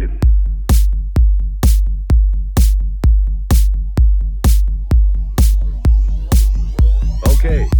edelim. Okay.